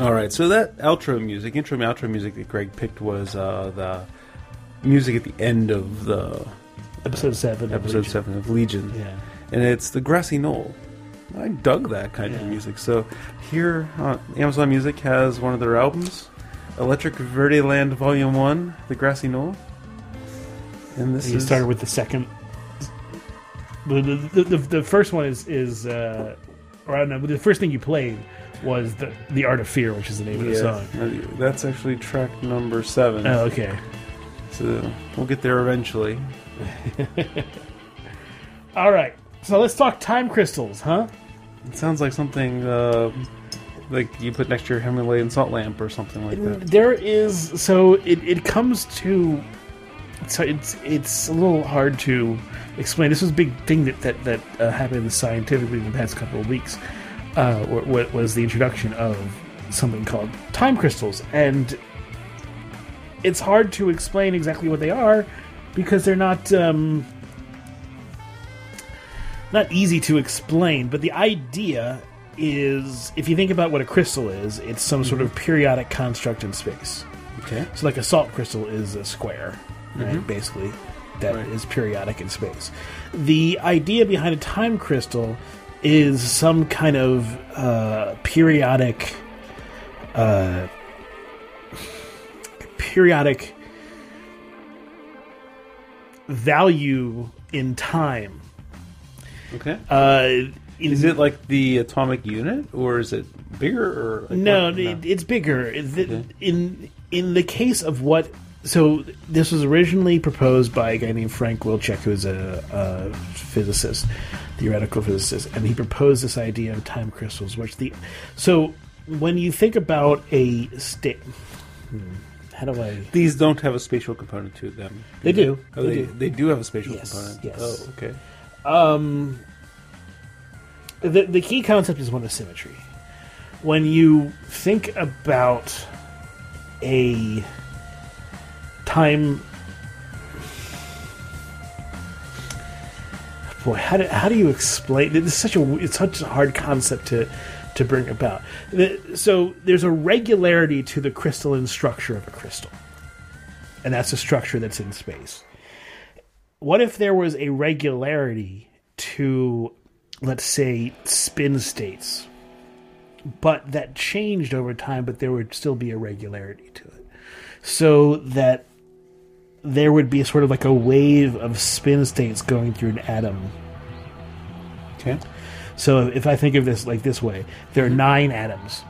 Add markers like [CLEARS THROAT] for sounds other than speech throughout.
All right, so that outro music, intro and outro music that Greg picked was uh, the music at the end of the Episode seven. of episode Legion. seven of Legion, Yeah. and it's the grassy knoll. I dug that kind of music. So here, uh, Amazon Music has one of their albums, Electric Verde Land Volume One, the grassy knoll, and this And you is started with the second. The, the, the, the first one is is uh, or I don't know. The first thing you played was the the Art of Fear, which is the name of the song. uh, that's actually track number seven. Oh, okay. So we'll get there eventually. [LAUGHS] All right. So let's talk time crystals, huh? It sounds like something uh, like you put next to your Himalayan salt lamp or something like that. There is so it, it comes to so it's it's a little hard to explain. This was a big thing that that that uh, happened scientifically in the past couple of weeks. Uh, what was the introduction of something called time crystals, and it's hard to explain exactly what they are because they're not um, not easy to explain. But the idea is, if you think about what a crystal is, it's some sort of periodic construct in space. Okay. So, like a salt crystal is a square, right? Basically, that is Right. periodic in space. The idea behind a time crystal is some kind of uh, periodic, uh, periodic value in time. Okay. Uh, in- Is it like the atomic unit, or is it bigger? Or like no, what? it, it's bigger. Okay. In in the case of what, so this was originally proposed by a guy named Frank Wilczek, who is a, a physicist, theoretical physicist, and he proposed this idea of time crystals. Which the so when you think about a state, hmm, how do I? These don't have a spatial component to them. They do. Oh, They they, do. they do have a spatial Yes, component. yes. Oh, okay. Um, the the key concept is one of symmetry. When you think about a time, boy, how do how do you explain? It's such a it's such a hard concept to to bring about. So there's a regularity to the crystalline structure of a crystal, and that's a structure that's in space what if there was a regularity to let's say spin states but that changed over time but there would still be a regularity to it so that there would be sort of like a wave of spin states going through an atom Okay. so if I think of this like this way, there are mm-hmm. nine atoms,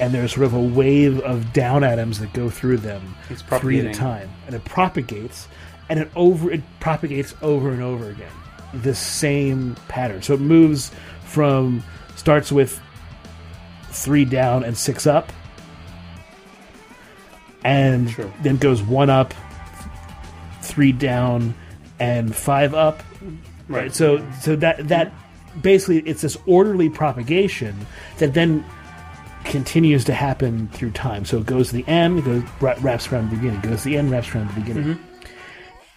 and there's sort of a wave of down atoms that go through them three at a time, and it propagates, and it over it propagates over and over again, the same pattern. So it moves from starts with three down and six up, and Sure. then goes one up, three down, and five up. Right. So so that that basically it's this orderly propagation that then continues to happen through time. So it goes to the end, it goes wraps around the beginning, goes to the end, wraps around the beginning. Mm-hmm.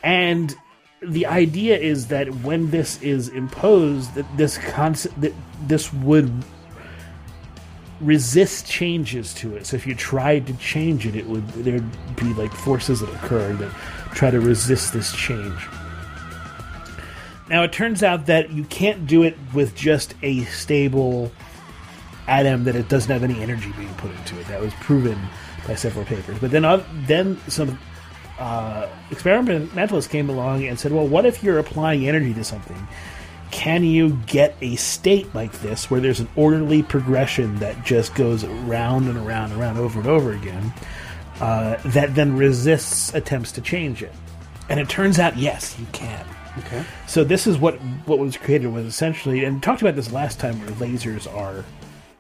And the idea is that when this is imposed, that this concept that this would resist changes to it. So if you tried to change it, it would there'd be like forces that occur that try to resist this change. Now it turns out that you can't do it with just a stable atom that it doesn't have any energy being put into it. That was proven by several papers. But then oth- then some uh, experimentalists came along and said, well, what if you're applying energy to something? Can you get a state like this where there's an orderly progression that just goes around and around and around over and over again uh, that then resists attempts to change it? And it turns out, yes, you can. Okay. So this is what what was created was essentially, and we talked about this last time, where lasers are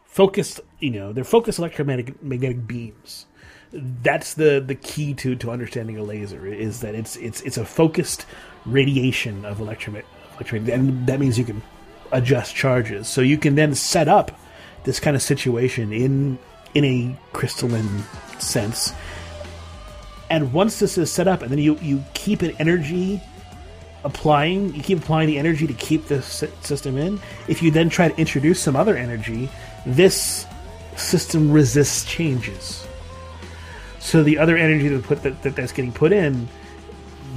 focused. You know, they're focused electromagnetic magnetic beams. That's the the key to to understanding a laser is that it's it's it's a focused radiation of electromagnetic, electromagnetic and that means you can adjust charges. So you can then set up this kind of situation in in a crystalline sense. And once this is set up, and then you you keep an energy applying you keep applying the energy to keep this system in if you then try to introduce some other energy this system resists changes. So the other energy that, put, that, that that's getting put in,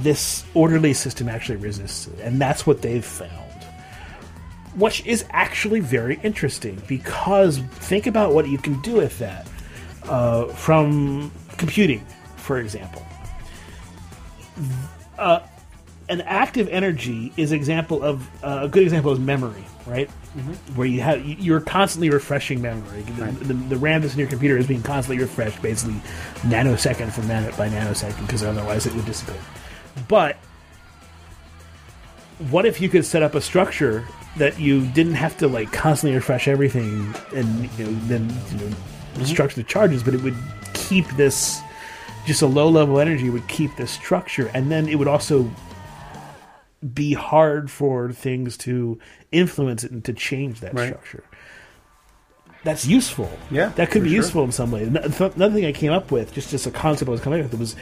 this orderly system actually resists it, and that's what they've found. Which is actually very interesting because think about what you can do with that uh, from computing, for example. Uh, an active energy is example of uh, a good example is memory, right? Mm-hmm. Where you have you're constantly refreshing memory. The, Right. the, the RAM that's in your computer is being constantly refreshed, basically nanosecond nano by nanosecond, because otherwise it would dissipate. But what if you could set up a structure that you didn't have to like constantly refresh everything and you know then you know mm-hmm. structure the charges, but it would keep this just a low level energy would keep this structure, and then it would also be hard for things to influence it and to change that Right. structure. That's useful. Yeah, that could be sure. useful in some way. Another thing I came up with, just just a concept I was coming up with, was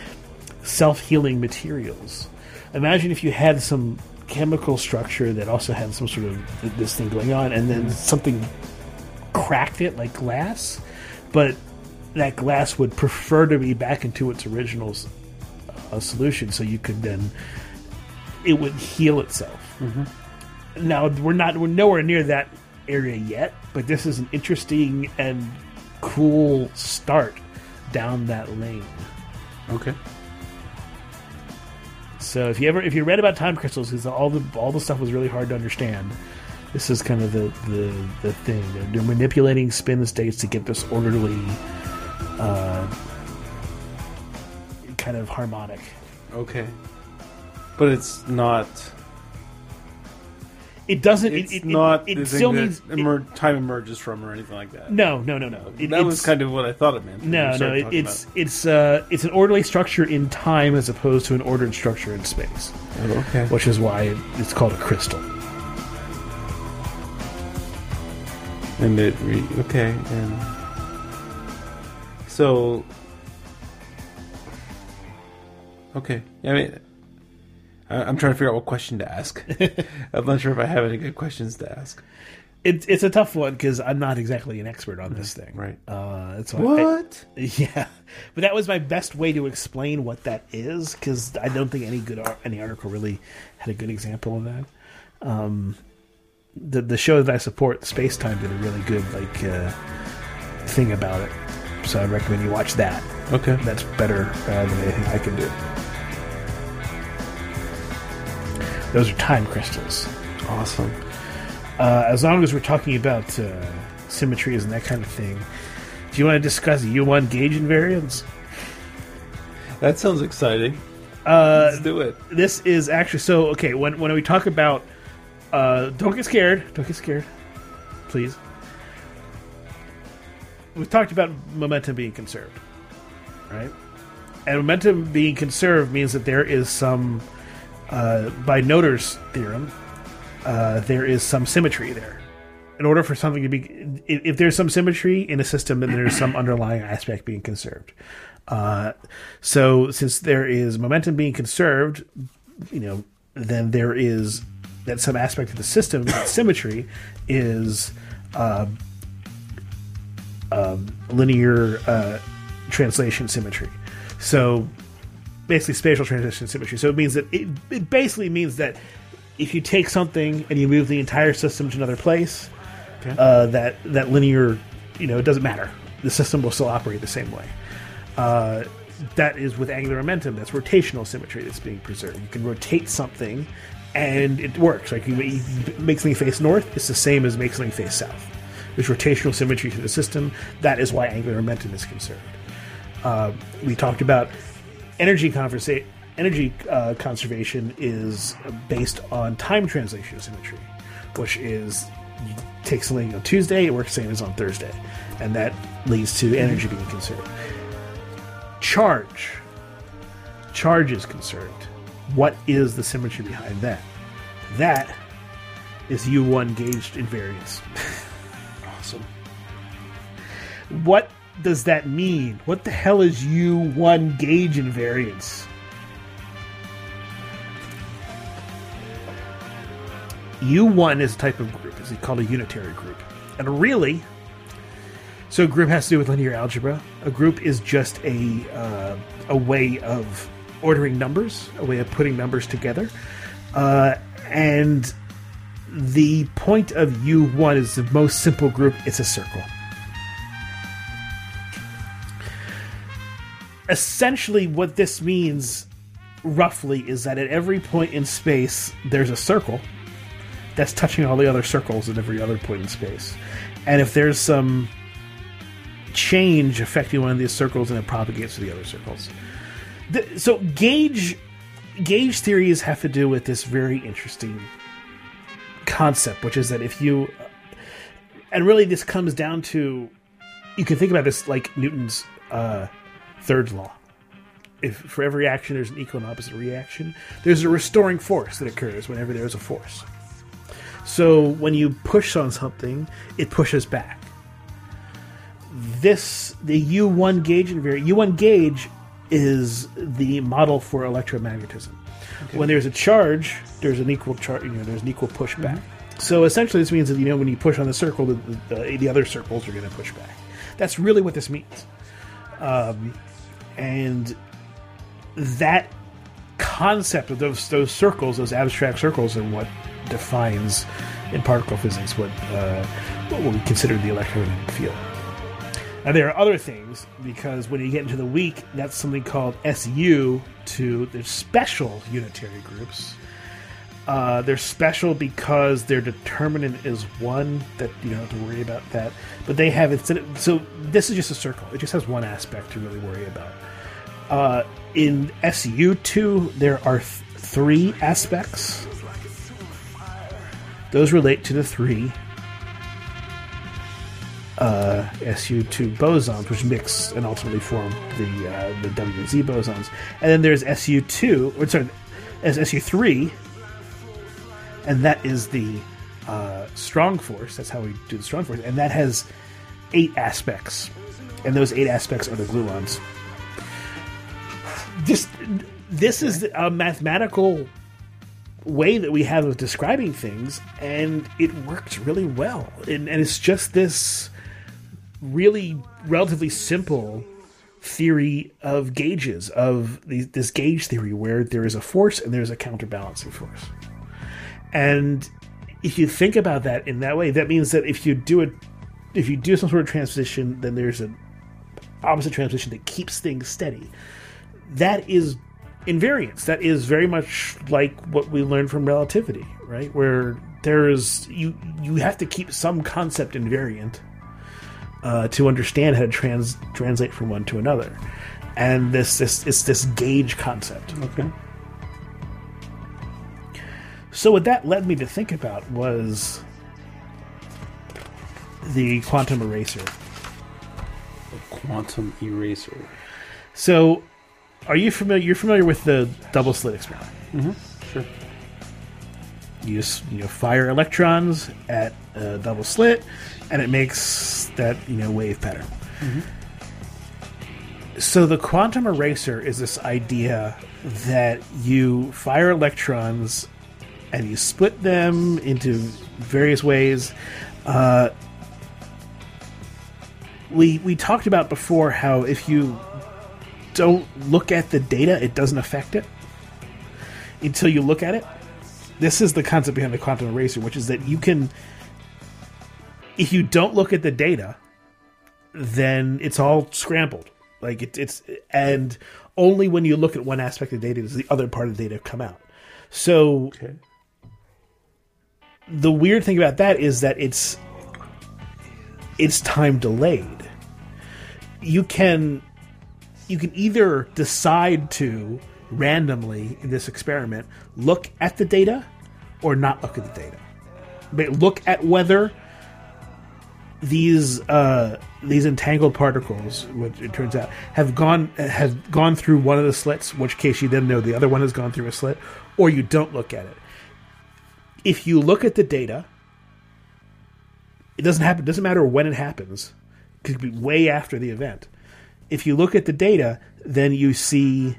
self healing materials. Imagine if you had some chemical structure that also had some sort of this thing going on, and then something cracked it like glass, but that glass would prefer to be back into its original uh, solution, so you could then it would heal itself. Now we're not we're nowhere near that area yet, but this is an interesting and cool start down that lane. Okay. So if you ever if you read about time crystals, because all the all the stuff was really hard to understand, this is kind of the the, the thing. They're, they're manipulating spin states to get this orderly, uh, kind of harmonic. Okay. But it's not. It doesn't. It's it, it, not. It, it still needs. emer- time emerges from or anything like that. no, no, no, no. It- that was kind of what I thought it meant. No, no, started it, talking it's it's uh it's an orderly structure in time as opposed to an ordered structure in space. Oh, okay. which is why it, it's called a crystal. And it re- okay, and so okay. I mean, I'm trying to figure out what question to ask. [LAUGHS] I'm not sure if I have any good questions to ask. It's it's a tough one because I'm not exactly an expert on this thing. Right. Uh, that's why. I- What? [LAUGHS] yeah, but that was my best way to explain what that is because I don't think any good ar- any article really had a good example of that. Um, the the show that I support, Space Time, did a really good like uh, thing about it. So I recommend you watch that. Okay. That's better uh, than anything I can do. Those are time crystals. Awesome. Uh, as long as we're talking about uh, symmetries and that kind of thing, do you want to discuss U1 gauge invariance? That sounds exciting. Uh, Let's do it. this is actually so okay. When when we talk about, uh, don't get scared. Don't get scared, please. We've talked about momentum being conserved, right? And momentum being conserved means that there is some, uh, by Noether's theorem, uh, there is some symmetry there. In order for something to be, if, if there's some symmetry in a system, then there's some underlying aspect being conserved. Uh, so since there is momentum being conserved, you know, then there is that some aspect of the system, that symmetry, is uh, um, linear uh, translation symmetry. So basically, spatial translation symmetry. So it means that it, it basically means that if you take something and you move the entire system to another place, Okay. uh, that that linear, you know, it doesn't matter. The system will still operate the same way. Uh, that is with angular momentum. That's rotational symmetry that's being preserved. You can rotate something, and it works. Like you, you make something face north, it's the same as make something face south. There's rotational symmetry to the system. That is why angular momentum is conserved. Uh, we talked about energy conversa- energy uh, conservation is based on time translation symmetry, which is you take something on Tuesday, it works the same as on Thursday, and that leads to energy being conserved. Charge, charge is conserved. What is the symmetry behind that? That is U1 gauged invariance. [LAUGHS] Awesome. What does that mean? What the hell is U1 gauge invariance? U1 is a type of group. It's called a unitary group. And really, So a group has to do with linear algebra. A group is just a uh, a way of ordering numbers, a way of putting numbers together, uh, and the point of U1 is the most simple group. It's a circle. Essentially, what this means roughly is that at every point in space, there's a circle that's touching all the other circles at every other point in space. And if there's some change affecting one of these circles, and it propagates to the other circles. The, so gauge gauge theories have to do with this very interesting concept, which is that if you and really this comes down to you can think about this like Newton's uh, third law. If for every action there's an equal and opposite reaction, there's a restoring force that occurs whenever there's a force. So when you push on something, it pushes back. This the U1 gauge invariant U1 gauge is the model for electromagnetism. When there's a charge, there's an equal charge. You know, there's an equal pushback. So essentially, this means that you know when you push on the circle, the, the, the other circles are going to push back. That's really what this means. Um, and that concept of those those circles, those abstract circles, and what defines in particle physics what uh, what we consider the electromagnetic field. Now there are other things because when you get into the weak, that's something called SU. To the special unitary groups. Uh, they're special because their determinant is one that you don't have to worry about that. But they have instead. Of, so this is just a circle. It just has one aspect to really worry about. Uh, in SU two, there are th- three aspects. Those relate to the three uh, SU2 bosons, which mix and ultimately form the uh, the W and Z bosons. And then there's SU2, or sorry, as SU3, and that is the uh, strong force. That's how we do the strong force, and that has eight aspects, and those eight aspects are the gluons. This this is a mathematical way that we have of describing things, and it works really well. And, and it's just this really relatively simple theory of gauges of the, this gauge theory where there is a force and there's a counterbalancing force and if you think about that in that way that means that if you do it if you do some sort of transition then there's an opposite transition that keeps things steady that is invariance that is very much like what we learned from relativity right where there's you you have to keep some concept invariant uh, to understand how to trans translate from one to another, and this this it's this gauge concept. Okay. So what that led me to think about was the quantum eraser. Quantum eraser. So, are you familiar? You're familiar with the double slit experiment. Mm-hmm. Sure. You just you know fire electrons at a double slit, and it makes that you know wave pattern. So the quantum eraser is this idea that you fire electrons and you split them into various ways. Uh, we we talked about before how if you don't look at the data, it doesn't affect it until you look at it. This is the concept behind the quantum eraser, which is that you can if you don't look at the data, then it's all scrambled. Like it, it's and only when you look at one aspect of data does the other part of the data come out. So Okay. The weird thing about that is that it's it's time delayed. You can you can either decide to randomly in this experiment look at the data or not look at the data. But look at whether these uh, these entangled particles, which it turns out have gone have gone through one of the slits, which case you then know the other one has gone through a slit, or you don't look at it. If you look at the data, it doesn't happen. It doesn't matter when it happens. It could be way after the event. If you look at the data, then you see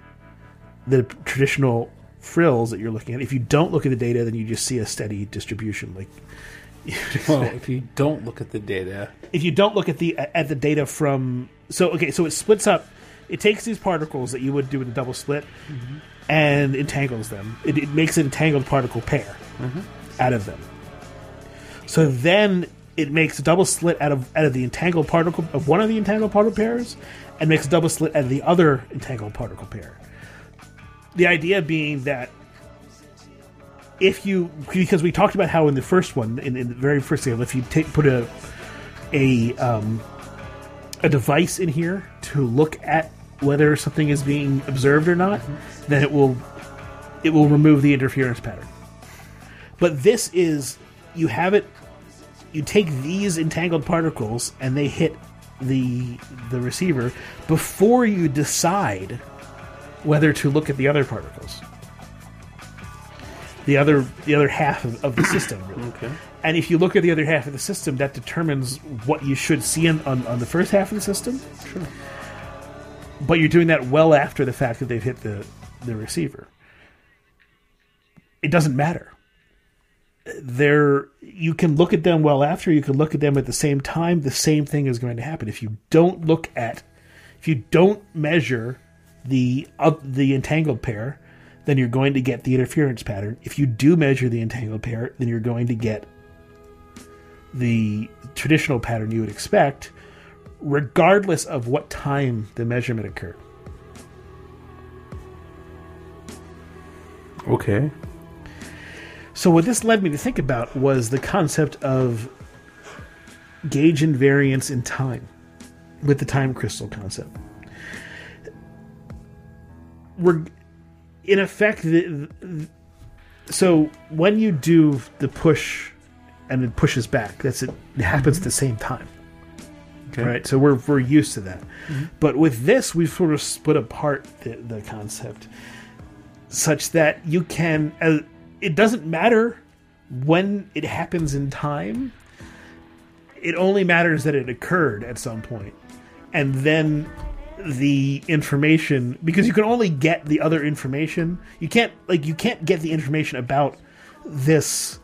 the traditional frills that you're looking at. If you don't look at the data, then you just see a steady distribution. Like [LAUGHS] Well, if you don't look at the data, if you don't look at the at the data from so okay so it splits up it takes these particles that you would do with a double slit and entangles them. It, it makes an entangled particle pair out of them. So then it makes a double slit out of out of the entangled particle of one of the entangled particle pairs and makes a double slit out of the other entangled particle pair. The idea being that if you because we talked about how in the first one in, in the very first example if you take put a a um, a device in here to look at whether something is being observed or not, then it will it will remove the interference pattern. But this is you have it you take these entangled particles and they hit the the receiver before you decide whether to look at the other particles. The other the other half of, of the system really. [CLEARS THROAT] okay. And if you look at the other half of the system, that determines what you should see on, on, on the first half of the system. Sure. But you're doing that well after the fact that they've hit the, the receiver. It doesn't matter. There, you can look at them well after. You can look at them at the same time. The same thing is going to happen if you don't look at, if you don't measure the uh, the entangled pair, then you're going to get the interference pattern. If you do measure the entangled pair, then you're going to get the traditional pattern you would expect, regardless of what time the measurement occurred. Okay. So, what this led me to think about was the concept of gauge invariance in time with the time crystal concept. We're, in effect, the, the- so when you do the push and it pushes back, that's it, it happens at the same time. Okay. right? So we're we're used to that. But with this, we've sort of split apart the, the concept such that you can. Uh, it doesn't matter when it happens in time. It only matters that it occurred at some point, and then the information because you can only get the other information. You can't like you can't get the information about this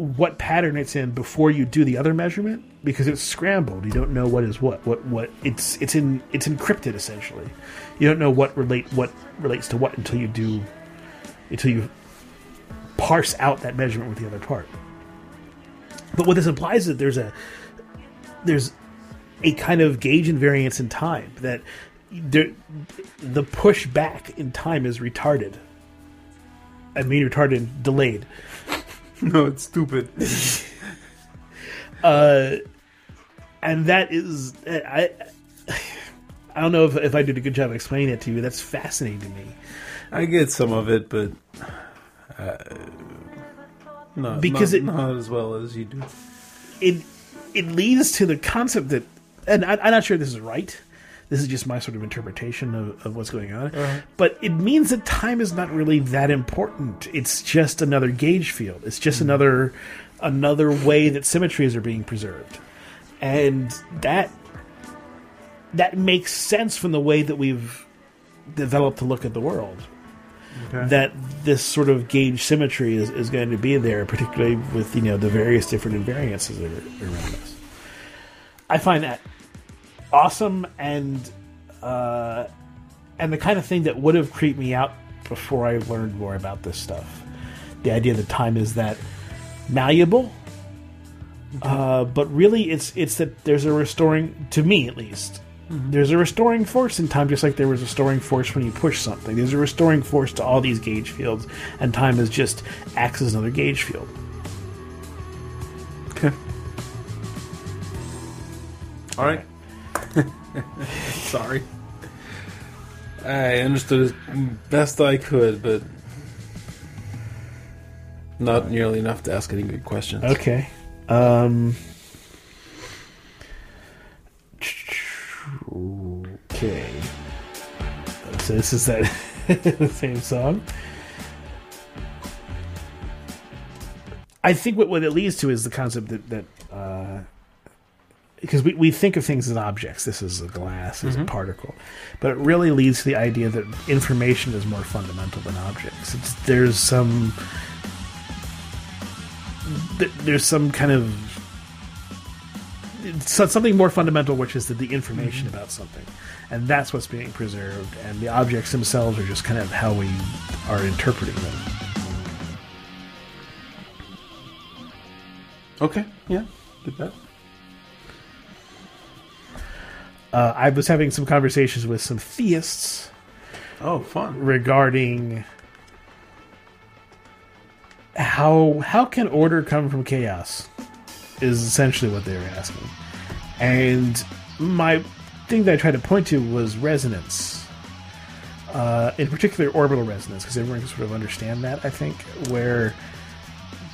what pattern it's in before you do the other measurement because it's scrambled. You don't know what is what. What what it's it's in it's encrypted essentially. You don't know what relate what relates to what until you do until you parse out that measurement with the other part. But what this implies is that there's a there's a kind of gauge invariance in time that there, the push back in time is retarded. I mean retarded, delayed. [LAUGHS] No, it's stupid. [LAUGHS] uh, and that is I. I don't know if, if I did a good job explaining it to you. That's fascinating to me I get some of it, but uh, not, Because not, it- not as well as you do. it it leads to the concept that, and I, I'm not sure this is right. This is just my sort of interpretation of, of what's going on. Uh-huh. But it means that time is not really that important. It's just another gauge field. It's just mm-hmm. another another way that symmetries are being preserved, and that that makes sense from the way that we've developed to look at the world. Okay. That this sort of gauge symmetry is, is going to be there, particularly with you know the various different invariances that are around us. I find that awesome and uh, and the kind of thing that would have creeped me out before I learned more about this stuff. The idea that time is that malleable, uh, but really it's it's that there's a restoring to me at least. There's a restoring force in time, just like there was a restoring force when you push something. There's a restoring force to all these gauge fields, and time is just acts as another gauge field. Okay. All right. [LAUGHS] Sorry. I understood as best I could, but not nearly enough to ask any good questions. Okay. Um. Okay. So this is that [LAUGHS] same song. I think what, what it leads to is the concept that that uh, because we, we think of things as objects. This is a glass, is a mm-hmm. particle, but it really leads to the idea that information is more fundamental than objects. It's, there's some there's some kind of so- something more fundamental, which is that the information mm-hmm. about something, and that's what's being preserved, and the objects themselves are just kind of how we are interpreting them. Okay, yeah, get that. Uh, I was having some conversations with some theists Oh, fun. regarding how how can order come from chaos is essentially what they were asking. And my thing that i tried to point to was resonance. Uh, in particular orbital resonance because everyone can sort of understand that i think where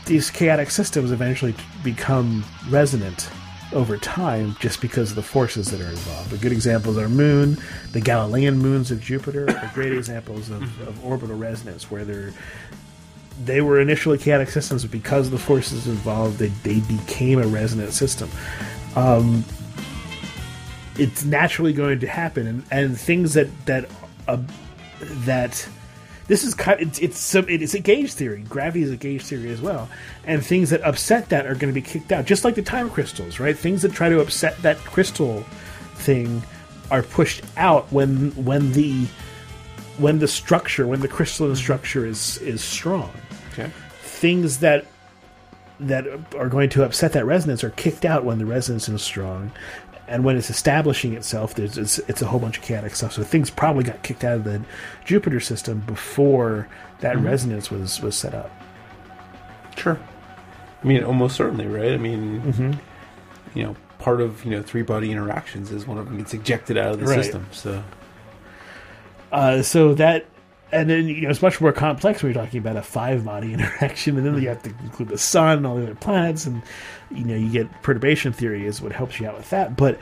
these chaotic systems eventually become resonant over time just because of the forces that are involved. The good examples are Moon, the Galilean moons of Jupiter are great [COUGHS] examples of, of orbital resonance where they're they were initially chaotic systems, but because of the forces involved, they, they became a resonant system. Um, it's naturally going to happen, and, and things that that uh, that this is kind it's it's some it's a gauge theory. Gravity is a gauge theory as well, and things that upset that are going to be kicked out, just like the time crystals, right? Things that try to upset that crystal thing are pushed out when when the when the structure when the crystalline mm-hmm. structure is is strong. Okay. Things that that are going to upset that resonance are kicked out when the resonance is strong. And when it's establishing itself, there's it's, it's a whole bunch of chaotic stuff. So things probably got kicked out of the Jupiter system before that resonance was was set up. Sure. I mean, almost certainly, right? I mean, you know, part of you know three body interactions is one of them gets ejected out of the Right. system. So Uh, so that, and then you know, it's much more complex when you're talking about a five body [LAUGHS] interaction, and then you have to include the sun and all the other planets, and you know, you get perturbation theory is what helps you out with that. But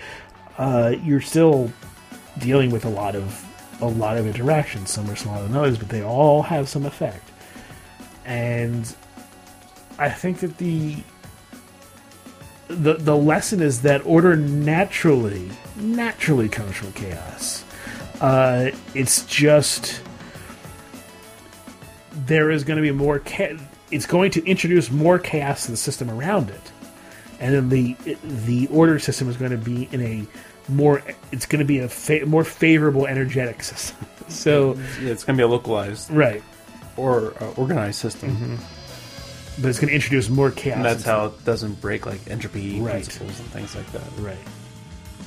uh, you're still dealing with a lot of a lot of interactions. Some are smaller than others, but they all have some effect. And I think that the the the lesson is that order naturally naturally comes from chaos. Uh, it's just there is going to be more. Cha- it's going to introduce more chaos to the system around it, and then the the order system is going to be in a more. It's going to be a fa- more favorable energetic system. [LAUGHS] So yeah, it's going to be a localized right, or uh, organized system, but it's going to introduce more chaos. and that's how it doesn't break like entropy Right. principles and things like that. Right.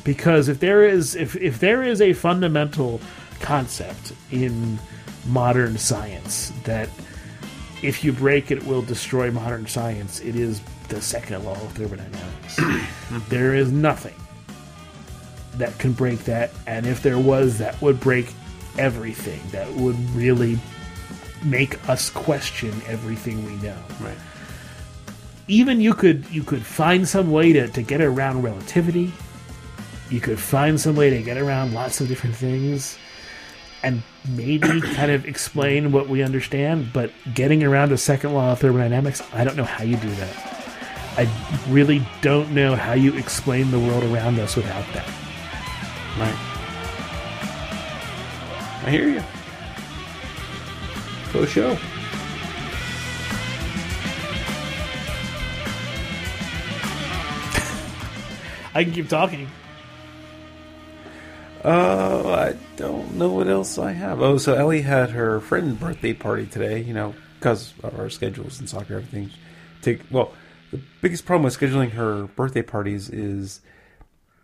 Because if there is if if there is a fundamental concept in modern science that if you break it will destroy modern science, it is the second law of thermodynamics. [CLEARS THROAT] there is nothing that can break that, and if there was, that would break everything. That would really make us question everything we know Right. even you could you could find some way to, to get around relativity you could find some way to get around lots of different things and maybe kind of explain what we understand but getting around the second law of thermodynamics i don't know how you do that i really don't know how you explain the world around us without that Right. I hear you. For show. i can keep talking Uh, I don't know what else I have. Oh, so Ellie had her friend birthday party today. You know, because of our schedules and soccer, everything. Take well, the biggest problem with scheduling her birthday parties is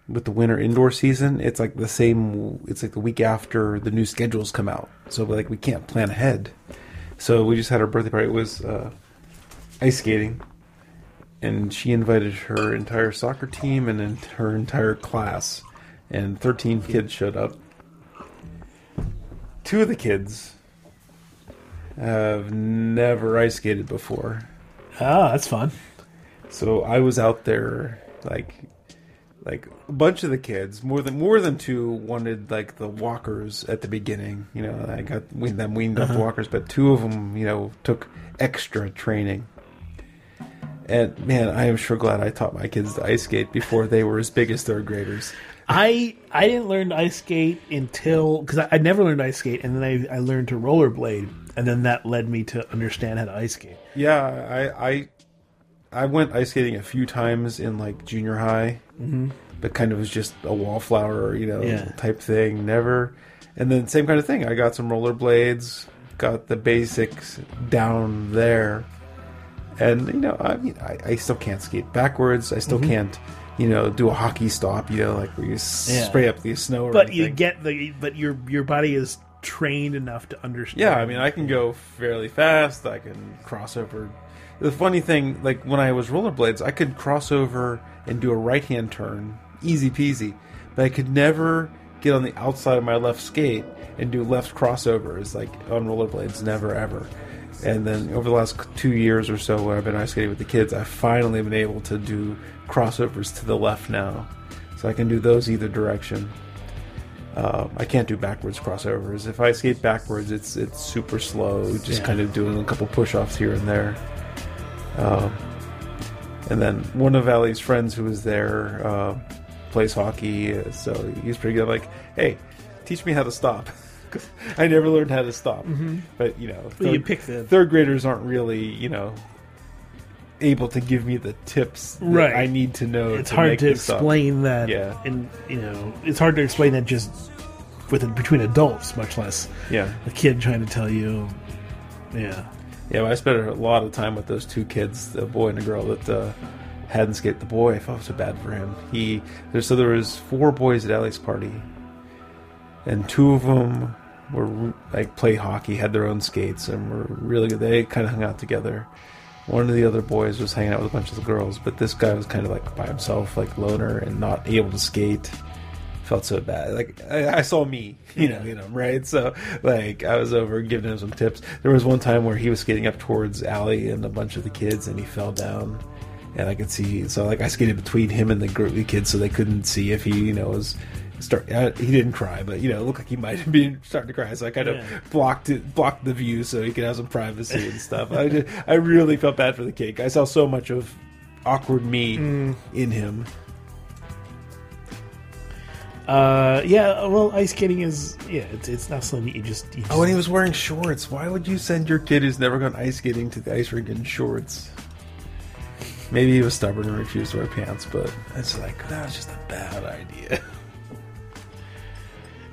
with the winter indoor season. It's like the same. It's like the week after the new schedules come out, so like we can't plan ahead. So we just had our birthday party. It was uh, ice skating, and she invited her entire soccer team and her entire class, and 13 kids showed up. Two of the kids have never ice skated before, Ah, that's fun so I was out there like like a bunch of the kids, more than more than two, wanted like the walkers at the beginning. You know, I got weaned them weaned off the walkers, but two of them, you know, took extra training. And man, I am sure glad I taught my kids to ice skate before they were as big as third graders. I I didn't learn to ice skate until because I, I never learned to ice skate, and then I, I learned to rollerblade, and then that led me to understand how to ice skate. Yeah, I I I went ice skating a few times in like junior high, mm-hmm. but kind of was just a wallflower, you know, Yeah. type thing. Never. And then same kind of thing. I got some rollerblades, got the basics down there, and you know, I mean, I, I still can't skate backwards. I still can't, you know, do a hockey stop. You know, like where you spray up the snow. Or But you get the but your your body is trained enough to understand. Yeah, I mean, I can go fairly fast. I can cross over. The funny thing, like when I was rollerblades, I could cross over and do a right hand turn, easy peasy. But I could never get on the outside of my left skate and do left crossovers, like on rollerblades, never ever. And then over the last two years or so, when I've been ice skating with the kids, I've finally been able to do crossovers to the left now, so I can do those either direction. Uh, I can't do backwards crossovers. If I skate backwards, it's it's super slow. Just Yeah. kind of doing a couple push offs here and there. Um, and then one of Ali's friends who was there uh, plays hockey, so he's pretty good. I'm Like, hey, teach me how to stop. [LAUGHS] [LAUGHS] I never learned how to stop. But you know, Well, you third- pick the third graders aren't really you know able to give me the tips Right. I need to know. it's to hard to explain that Yeah. and you know it's hard to explain that just with between adults much less Yeah. a kid trying to tell you yeah Yeah, well, I spent a lot of time with those two kids, a boy and a girl that uh, hadn't skated. The boy, I felt so bad for him. He there, so there was four boys at Ellie's party, and two of them were like play hockey, had their own skates, and were really good. They kind of hung out together. One of the other boys was hanging out with a bunch of the girls, but this guy was kind of like by himself, like loner, and not able to skate. Felt so bad. Like I, I saw me, [LAUGHS] you know, you know, right? So like I was over giving him some tips. There was one time where he was skating up towards Allie and a bunch of the kids, and he fell down, and I could see. So like I skated between him and the group of kids, so they couldn't see if he, you know, was start. Uh, he didn't cry, but you know, it looked like he might have been starting to cry. So I kind of blocked it, blocked the view so he could have some privacy and stuff. I just, I really felt bad for the kid. I saw so much of awkward me in him. uh yeah well ice skating is yeah it's, it's not something that you just, you just Oh, and he was wearing shorts. Why would you send your kid who's never gone ice skating to the ice rink in shorts? Maybe he was stubborn and refused to wear pants, but it's like that was just a bad idea. [LAUGHS]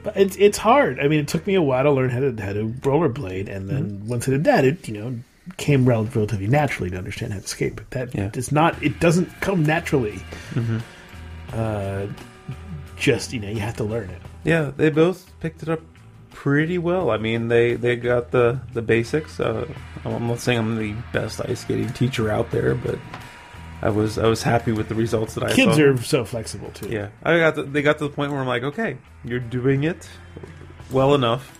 But it's it's hard. I mean, it took me a while to learn how to how to rollerblade, and then Mm-hmm. once I did that, it you know came rel- relatively naturally to understand how to skate. But that Yeah. Mm-hmm. not. It doesn't come naturally. Uh, just you know, you have to learn it. Yeah, they both picked it up pretty well. I mean, they they got the the basics. Uh, I'm not saying I'm the best ice skating teacher out there, but I was I was happy with the results that I Kids saw. are so flexible too. Yeah, I got to, they got to the point where I'm like, okay, you're doing it well enough.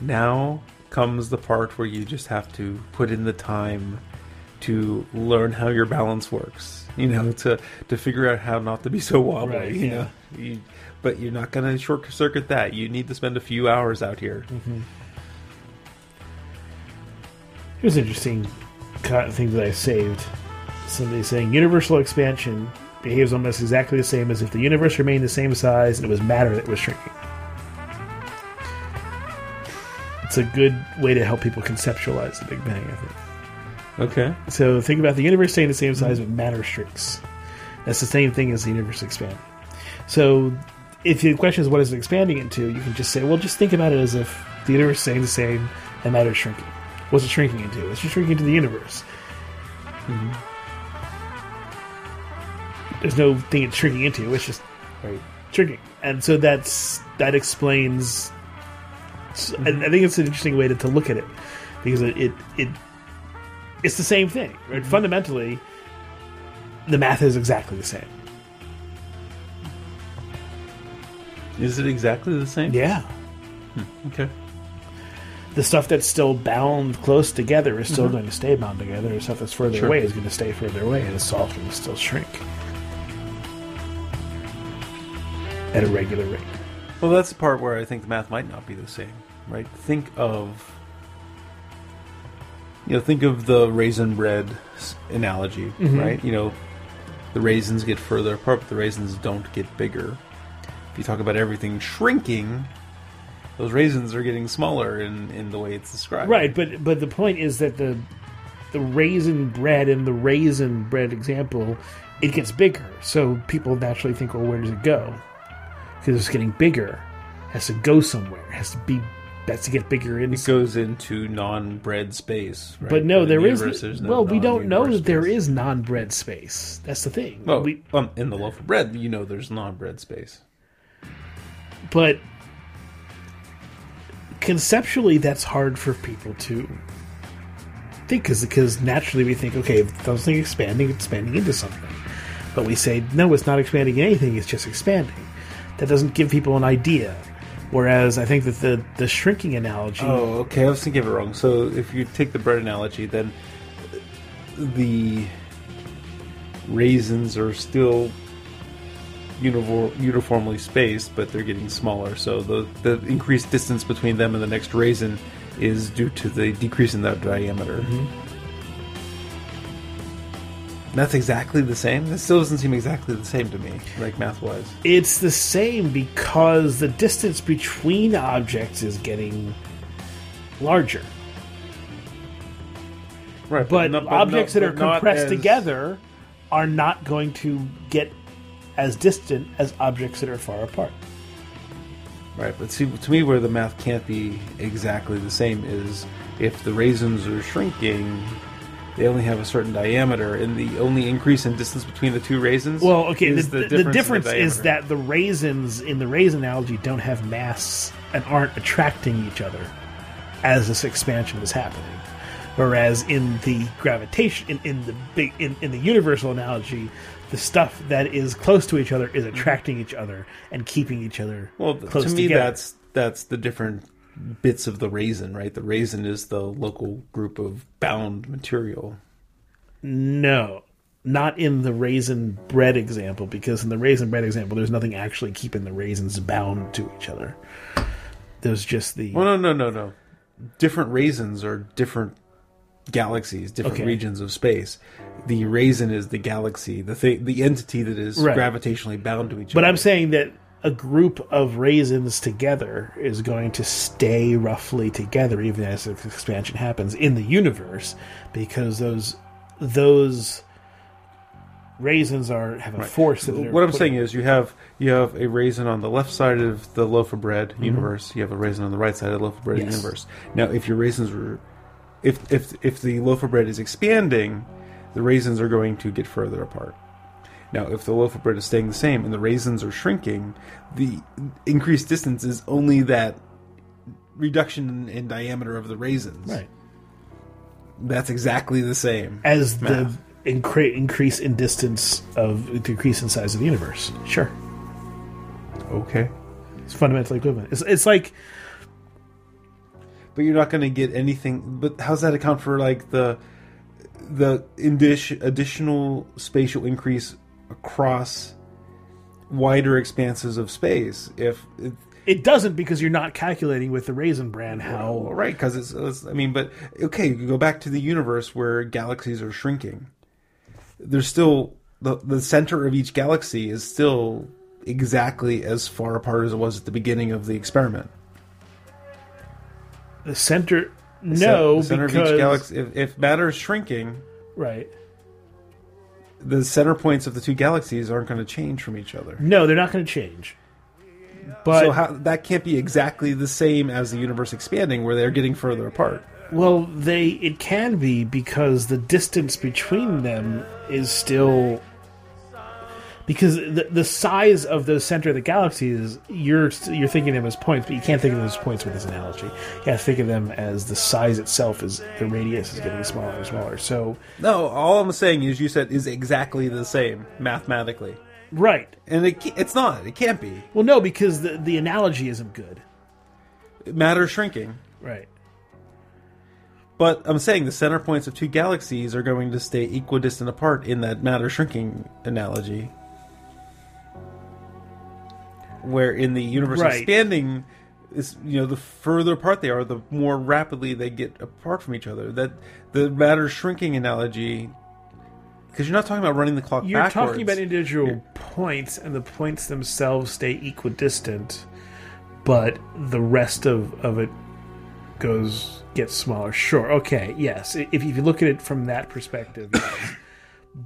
Now comes the part where you just have to put in the time to learn how your balance works. You know, to to figure out how not to be so wobbly. Right, you yeah. know, you, but you're not going to short circuit that. You need to spend a few hours out here. Mm-hmm. Here's an interesting thing that I saved. Somebody saying universal expansion behaves almost exactly the same as if the universe remained the same size and it was matter that was shrinking. It's a good way to help people conceptualize the Big Bang, I think. Okay. So think about the universe staying the same size, mm-hmm. but matter shrinks. That's the same thing as the universe expanding. So if the question is what is it expanding into, you can just say, well, just think about it as if the universe is staying the same and matter is shrinking. What's it shrinking into? It's just shrinking into the universe. Mm-hmm. There's no thing it's shrinking into. It's just Right. shrinking, and so that's that explains. I, I mm-hmm. think it's an interesting way to, to look at it because it it, it it's the same thing, right? Fundamentally, the math is exactly the same. Is it exactly the same? Yeah, hmm, Okay. the stuff that's still bound close together is still mm-hmm. going to stay bound together. The stuff that's further Sure. away is going to stay further away, and it's all going to still shrink at a regular rate. Well, that's the part where I think the math might not be the same, right? Think of, you know, think of the raisin bread analogy, mm-hmm. right? You know, the raisins get further apart, but the raisins don't get bigger. If you talk about everything shrinking, those raisins are getting smaller in, in the way it's described. Right, but but the point is that the the raisin bread in the raisin bread example, it gets bigger. So people naturally think, well, where does it go? Because it's getting bigger. It has to go somewhere. It has to be has to get bigger in. It goes into non-bread space. Right? But no, there the is. no well, we don't know that there space. is non-bread space. That's the thing. Well, we, um, in the loaf of bread, you know, there's non-bread space. but conceptually, that's hard for people to think because naturally we think, okay, if something expanding, expanding into something. But we say, no, it's not expanding anything; it's just expanding. That doesn't give people an idea. Whereas I think that the the shrinking analogy, Oh, okay. I was thinking of it wrong. So if you take the bread analogy, then the raisins are still unifor- uniformly spaced, but they're getting smaller. So the the increased distance between them and the next raisin is due to the decrease in that diameter. Mm-hmm. That's exactly the same. This still doesn't seem exactly the same to me, like math wise. it's the same because the distance between objects is getting larger. Right, but not- objects not- that are but not compressed as- together are not going to get as distant as objects that are far apart. Right, but see, to me, where the math can't be exactly the same is if the raisins are shrinking, they only have a certain diameter, and the only increase in distance between the two raisins. Well, okay, is the, the, difference, in difference is that the raisins in the raisin analogy don't have mass and aren't attracting each other as this expansion is happening. Whereas in the gravitation, in, in the big, in, in the universal analogy, the stuff that is close to each other is attracting each other and keeping each other well, close to me, together. that's that's the different bits of the raisin, right? The raisin is the local group of bound material. No, not in the raisin bread example, because in the raisin bread example, there's nothing actually keeping the raisins bound to each other. There's just the Well, no, no, no, no. Different raisins are different galaxies, different Okay. regions of space. The raisin is the galaxy, the thing, the entity that is Right. gravitationally bound to each But other. But I'm saying that a group of raisins together is going to stay roughly together even as expansion happens in the universe because those those raisins are have a force that what I'm putting- saying is, you have you have a raisin on the left side of the loaf of bread universe. You have a raisin on the right side of the loaf of bread Mm-hmm. Yes. universe. Now, if your raisins were, if if if the loaf of bread is expanding, the raisins are going to get further apart. Now, if the loaf of bread is staying the same and the raisins are shrinking, the increased distance is only that reduction in, in diameter of the raisins. right That's exactly the same. as Math. the incre- increase in distance of decrease in size of the universe. Sure. Okay. It's fundamentally equivalent. It's, it's like But you're not going to get anything. But how's that account for like the the additional spatial increase across wider expanses of space? If it, it doesn't because you're not calculating with the raisin brand how well, right, because it's, it's. I mean, but okay, you can go back to the universe where galaxies are shrinking. There's still the the center of each galaxy is still exactly as far apart as it was at the beginning of the experiment. the center. No, the center because of each galaxy. If, if matter is shrinking, right. The center points of the two galaxies aren't going to change from each other. No, they're not going to change. But so how, that can't be exactly the same as the universe expanding, where they're getting further apart. well, they it can be because the distance between them is still because the the size of the center of the galaxy is you're you're thinking of them as points, but you can't think of them as points with this analogy. You have to think of them as the size itself is the radius is getting smaller and smaller. So No, all I'm saying is you said is exactly the same mathematically, right. and it, it's not. It can't be. Well, no, because the the analogy isn't good. Matter shrinking, Right. but I'm saying the center points of two galaxies are going to stay equidistant apart in that matter shrinking analogy. Where in the universe Right. expanding, is you know the further apart they are, the more rapidly they get apart from each other. That the matter shrinking analogy, because you're not talking about running the clock. You're backwards. talking about individual You're- points, and the points themselves stay equidistant, but the rest of, of it goes gets smaller. Sure, okay, yes. If, if you look at it from that perspective, [COUGHS] yes.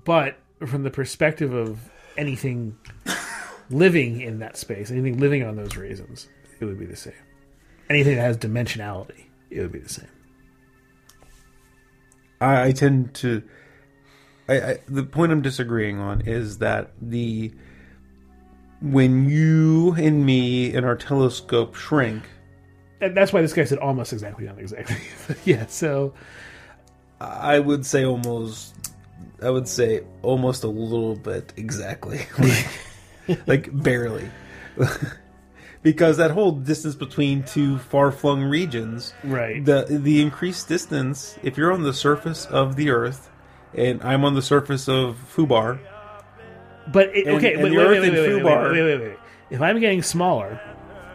but from the perspective of anything living in that space, anything living on those raisins, it would be the same. Anything that has dimensionality, it would be the same. I, I tend to. I, I the point I'm disagreeing on is that the when you and me and our telescope shrink, And that's why this guy said almost exactly, not exactly. [LAUGHS] yeah, so I would say almost. I would say almost a little bit exactly, like, [LAUGHS] [LAUGHS] like barely, [LAUGHS] because that whole distance between two far flung regions, Right. The the increased distance, if you're on the surface of the Earth, and I'm on the surface of Fubar, But it, And- okay, and wait, the wait, Earth wait, wait, and Fubar- wait, wait, wait, wait. If I'm getting smaller,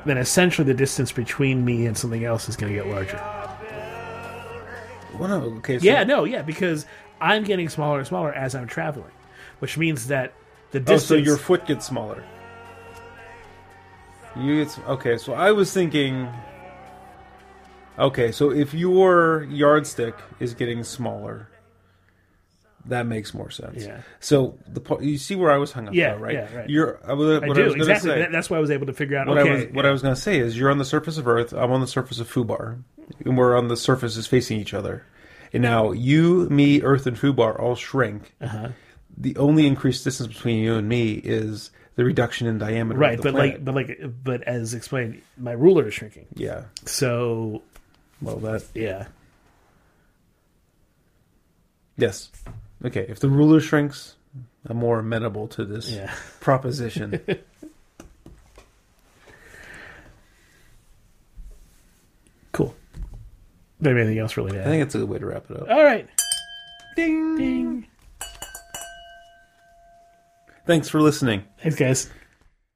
then essentially the distance between me and something else is going to get larger. Well, no, okay. So, Yeah, no, yeah, because I'm getting smaller and smaller as I'm traveling, which means that the Oh, so your foot gets smaller. You get okay. So I was thinking. Okay, so if your yardstick is getting smaller, that makes more sense. Yeah. So the you see where I was hung up, Yeah, though, right? yeah, right. You're. I was, I what do I was exactly. Say, That's why I was able to figure out. what okay, I was what I was going to say is you're on the surface of Earth. I'm on the surface of Fubar, and we're on the surfaces facing each other. And now you, me, Earth, and Fubar all shrink. Uh-huh. The only increased distance between you and me is the reduction in diameter. right, of the but planet. like, but like, but as explained, my ruler is shrinking. yeah. So Well, that yeah, yes. Okay, if the ruler shrinks, I'm more amenable to this yeah. proposition. [LAUGHS] Cool. Do you have anything else really to I think it's a good way to wrap it up. All right. Ding. Ding. Thanks for listening. Thanks, guys.